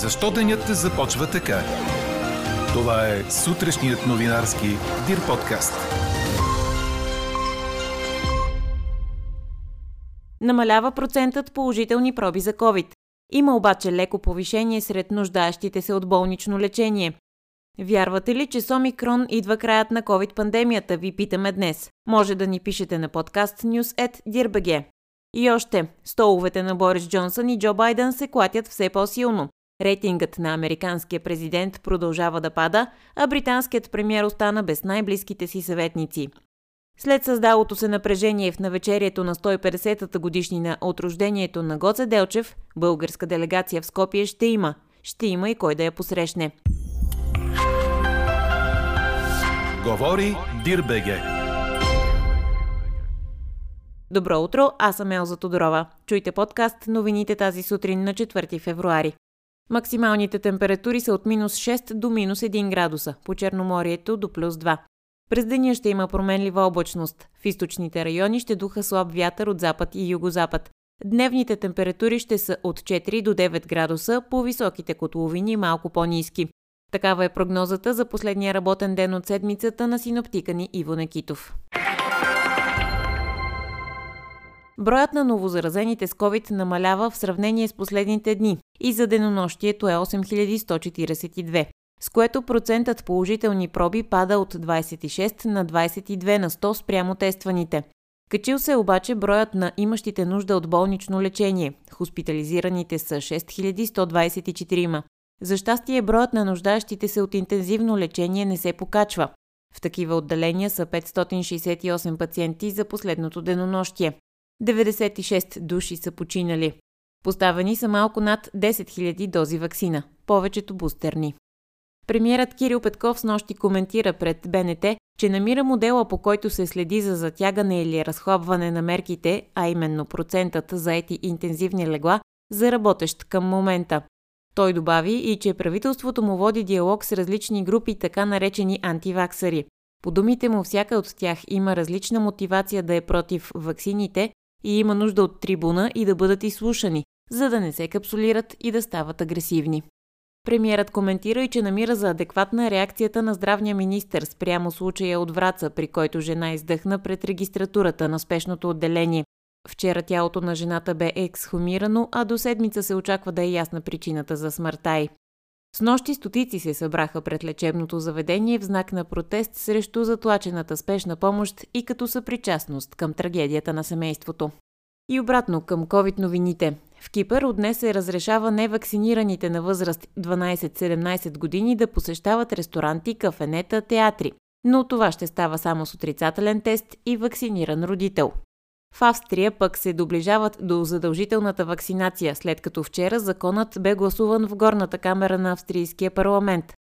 Защо денят започва така? Това е сутрешният новинарски Дир подкаст. Намалява процентът положителни проби за COVID. Има обаче леко повишение сред нуждаещите се от болнично лечение. Вярвате ли, че с Омикрон идва краят на COVID-пандемията, ви питаме днес. Може да ни пишете на подкаст news.dirbg. И още, столовете на Борис Джонсън и Джо Байден се клатят все по-силно. Рейтингът на американския президент продължава да пада, а британският премьер остана без най-близките си съветници. След създалото се напрежение в навечерието на 150-та годишнина от рождението на Гоце Делчев, българска делегация в Скопие ще има. Ще има и кой да я посрещне. Говори Дирбеге. Добро утро, аз съм Елза Тодорова. Чуйте подкаст новините тази сутрин на 4 февруари. Максималните температури са от минус 6 до минус 1 градуса, по Черноморието до плюс 2. През деня ще има променлива облачност. В източните райони ще духа слаб вятър от запад и югозапад. Дневните температури ще са от 4 до 9 градуса, по високите котловини малко по-низки. Такава е прогнозата за последния работен ден от седмицата на синоптика ни Иво Некитов. Броят на новозаразените с COVID намалява в сравнение с последните дни и за денонощието е 8142, с което процентът положителни проби пада от 26 на 22 на 100 спрямо тестваните. Качил се обаче броят на имащите нужда от болнично лечение. Хоспитализираните са 6124. За щастие броят на нуждаещите се от интензивно лечение не се покачва. В такива отделения са 568 пациенти за последното денонощие. 96 души са починали. Поставени са малко над 10 000 дози вакцина, повечето бустерни. Премьерът Кирил Петков с нощи коментира пред БНТ, че намира модела по който се следи за затягане или разхлабване на мерките, а именно процентът за ети интензивни легла, за работещ към момента. Той добави и, че правителството му води диалог с различни групи, така наречени антиваксари. По думите му, всяка от тях има различна мотивация да е против ваксините и има нужда от трибуна и да бъдат изслушани, за да не се капсулират и да стават агресивни. Премьерът коментира и, че намира за адекватна реакцията на здравния министр спрямо случая от Враца, при който жена издъхна пред регистратурата на спешното отделение. Вчера тялото на жената бе ексхумирано, а до седмица се очаква да е ясна причината за смъртта й. С нощи стотици се събраха пред лечебното заведение в знак на протест срещу затлачената спешна помощ и като съпричастност към трагедията на семейството. И обратно към COVID новините. В Кипър от днес се разрешава невакцинираните на възраст 12-17 години да посещават ресторанти, кафенета, театри. Но това ще става само с отрицателен тест и вакциниран родител. В Австрия пък се доближават до задължителната вакцинация, след като вчера законът бе гласуван в горната камера на австрийския парламент.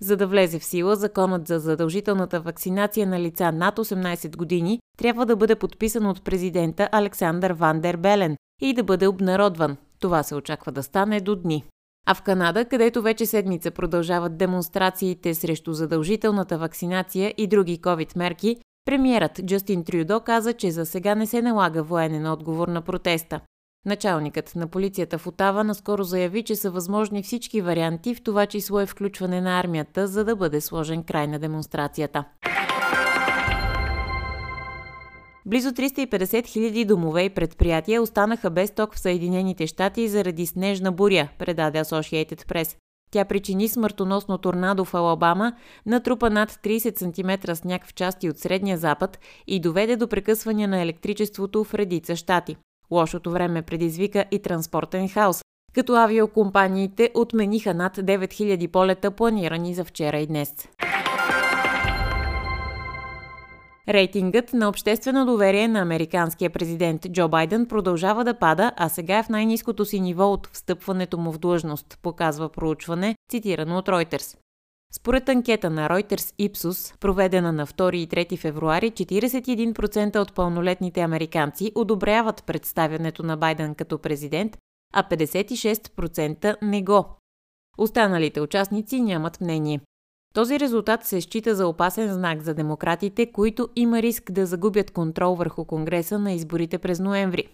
За да влезе в сила, законът за задължителната вакцинация на лица над 18 години трябва да бъде подписан от президента Александър Ван дер Белен и да бъде обнародван. Това се очаква да стане до дни. А в Канада, където вече седмица продължават демонстрациите срещу задължителната вакцинация и други COVID мерки, Премьерът Джастин Трюдо каза, че за сега не се налага военен отговор на протеста. Началникът на полицията в Отава наскоро заяви, че са възможни всички варианти, в това число е включване на армията, за да бъде сложен край на демонстрацията. Близо 350 хиляди домове и предприятия останаха без ток в Съединените щати заради снежна буря, предаде Associated Press. Тя причини смъртоносно торнадо в Алабама, натрупа над 30 см сняг в части от Средния запад и доведе до прекъсване на електричеството в редица щати. Лошото време предизвика и транспортен хаос, като авиокомпаниите отмениха над 9000 полета, планирани за вчера и днес. Рейтингът на обществено доверие на американския президент Джо Байден продължава да пада, а сега е в най-низкото си ниво от встъпването му в длъжност, показва проучване, цитирано от Reuters. Според анкета на Reuters Ipsos, проведена на 2 и 3 февруари, 41% от пълнолетните американци одобряват представянето на Байден като президент, а 56% не го. Останалите участници нямат мнение. Този резултат се счита за опасен знак за демократите, които има риск да загубят контрол върху Конгреса на изборите през ноември.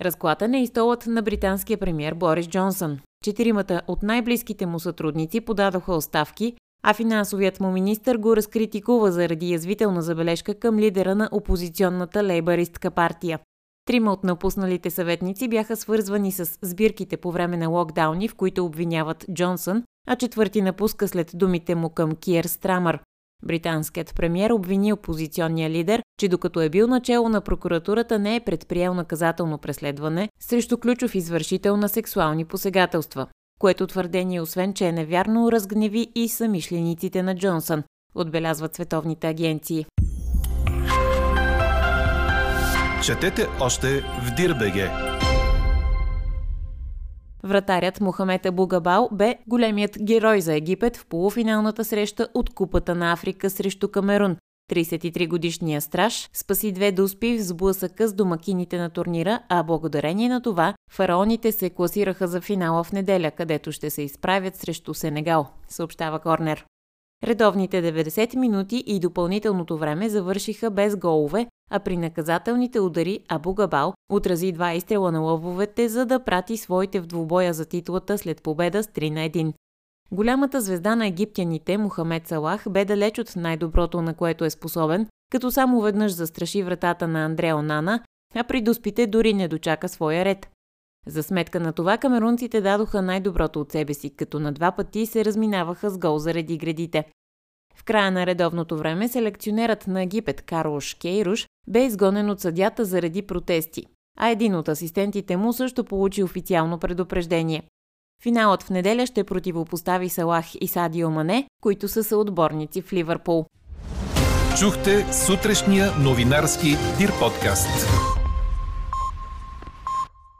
Разклатен е и столът на британския премьер Борис Джонсън. Четиримата от най-близките му сътрудници подадоха оставки, а финансовият му министр го разкритикува заради язвителна забележка към лидера на опозиционната лейбаристка партия. Трима от напусналите съветници бяха свързвани с сбирките по време на локдауни, в които обвиняват Джонсън, а четвърти напуска след думите му към Киер Страмър. Британският премьер обвини опозиционния лидер, че докато е бил начало на прокуратурата не е предприел наказателно преследване срещу ключов извършител на сексуални посегателства, което твърдение, освен че е невярно, разгневи и самишлениците на Джонсън, отбелязват световните агенции. Четете още в Дирбеге. Вратарят Мохамед Абугабал бе големият герой за Египет в полуфиналната среща от Купата на Африка срещу Камерун. 33-годишния страж спаси две дуспи в сблъсъка с домакините на турнира, а благодарение на това фараоните се класираха за финала в неделя, където ще се изправят срещу Сенегал, съобщава Корнер. Редовните 90 минути и допълнителното време завършиха без голове, а при наказателните удари Абу Габал отрази два изстрела на лъвовете, за да прати своите в двубоя за титлата след победа с 3 на 1. Голямата звезда на египтяните, Мухамед Салах, бе далеч от най-доброто, на което е способен, като само веднъж застраши вратата на Андрео Нана, а при доспите дори не дочака своя ред. За сметка на това камерунците дадоха най-доброто от себе си, като на два пъти се разминаваха с гол заради градите. В края на редовното време селекционерът на Египет Карлош Кейруш бе изгонен от съдята заради протести, а един от асистентите му също получи официално предупреждение. Финалът в неделя ще противопостави Салах и Садио Мане, които са съотборници в Ливърпул. Чухте сутрешния новинарски Дир подкаст.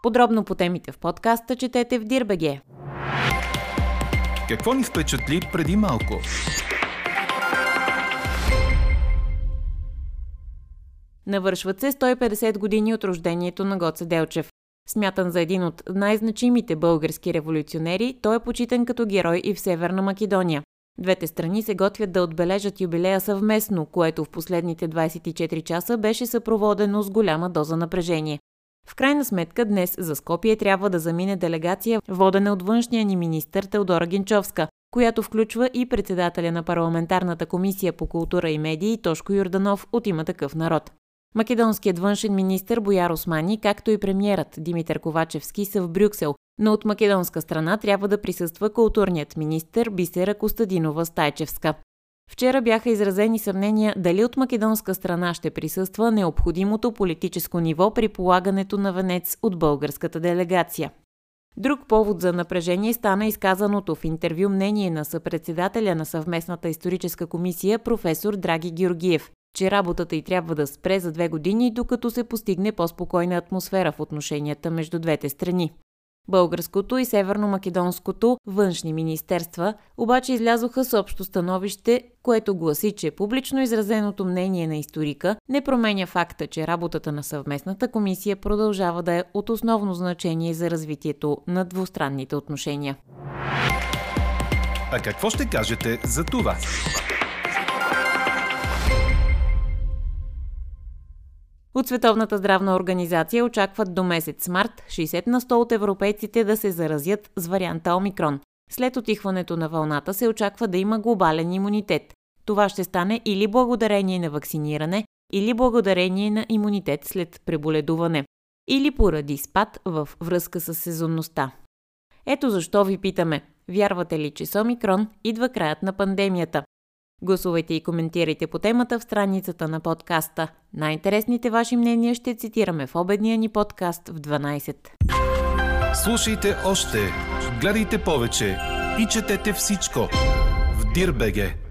Подробно по темите в подкаста четете в Дирбеге. Какво ни впечатли преди малко? Навършват се 150 години от рождението на Гоце Делчев. Смятан за един от най-значимите български революционери, той е почитан като герой и в Северна Македония. Двете страни се готвят да отбележат юбилея съвместно, което в последните 24 часа беше съпроводено с голяма доза напрежение. В крайна сметка днес за Скопие трябва да замине делегация, водена от външния ни министър Теодора Генчовска, която включва и председателя на парламентарната комисия по култура и медии Тошко Юрданов от има такъв народ. Македонският външен министр Бояр Османи, както и премиерът Димитър Ковачевски са в Брюксел, но от македонска страна трябва да присъства културният министр Бисера Костадинова Стайчевска. Вчера бяха изразени съмнения дали от македонска страна ще присъства необходимото политическо ниво при полагането на венец от българската делегация. Друг повод за напрежение стана изказаното в интервю мнение на съпредседателя на съвместната историческа комисия професор Драги Георгиев, че работата й трябва да спре за две години, докато се постигне по-спокойна атмосфера в отношенията между двете страни. Българското и северно-македонското външни министерства обаче излязоха с общо становище, което гласи, че публично изразеното мнение на историка не променя факта, че работата на съвместната комисия продължава да е от основно значение за развитието на двустранните отношения. А какво ще кажете за това? От Световната здравна организация очакват до месец март 60 на 100 от европейците да се заразят с варианта Омикрон. След отихването на вълната се очаква да има глобален имунитет. Това ще стане или благодарение на вакциниране, или благодарение на имунитет след преболедуване, или поради спад в връзка с сезонността. Ето защо ви питаме, вярвате ли, че с Омикрон идва краят на пандемията? Гласувайте и коментирайте по темата в страницата на подкаста. Най-интересните ваши мнения ще цитираме в обедния ни подкаст в 12. Слушайте още, гледайте повече и четете всичко в Дирбеге.